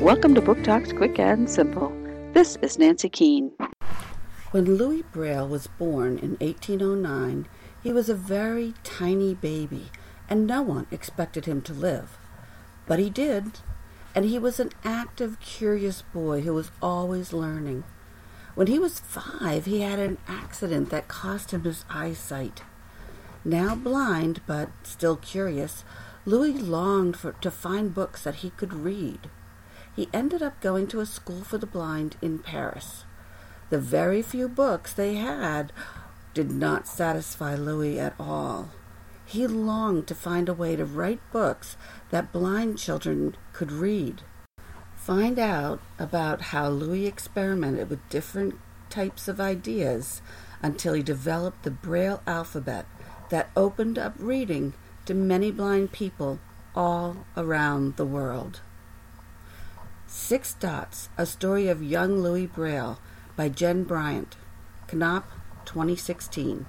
Welcome to Book Talks Quick and Simple. This is Nancy Keane. When Louis Braille was born in 1809, he was a very tiny baby, and no one expected him to live. But he did, and he was an active, curious boy who was always learning. When he was five, he had an accident that cost him his eyesight. Now blind, but still curious, Louis longed for, to find books that he could read. He ended up going to a school for the blind in Paris. The very few books they had did not satisfy Louis at all. He longed to find a way to write books that blind children could read. Find out about how Louis experimented with different types of ideas until he developed the Braille alphabet that opened up reading to many blind people all around the world. Six Dots, A Story of Young Louis Braille by Jen Bryant, Knopf, 2016.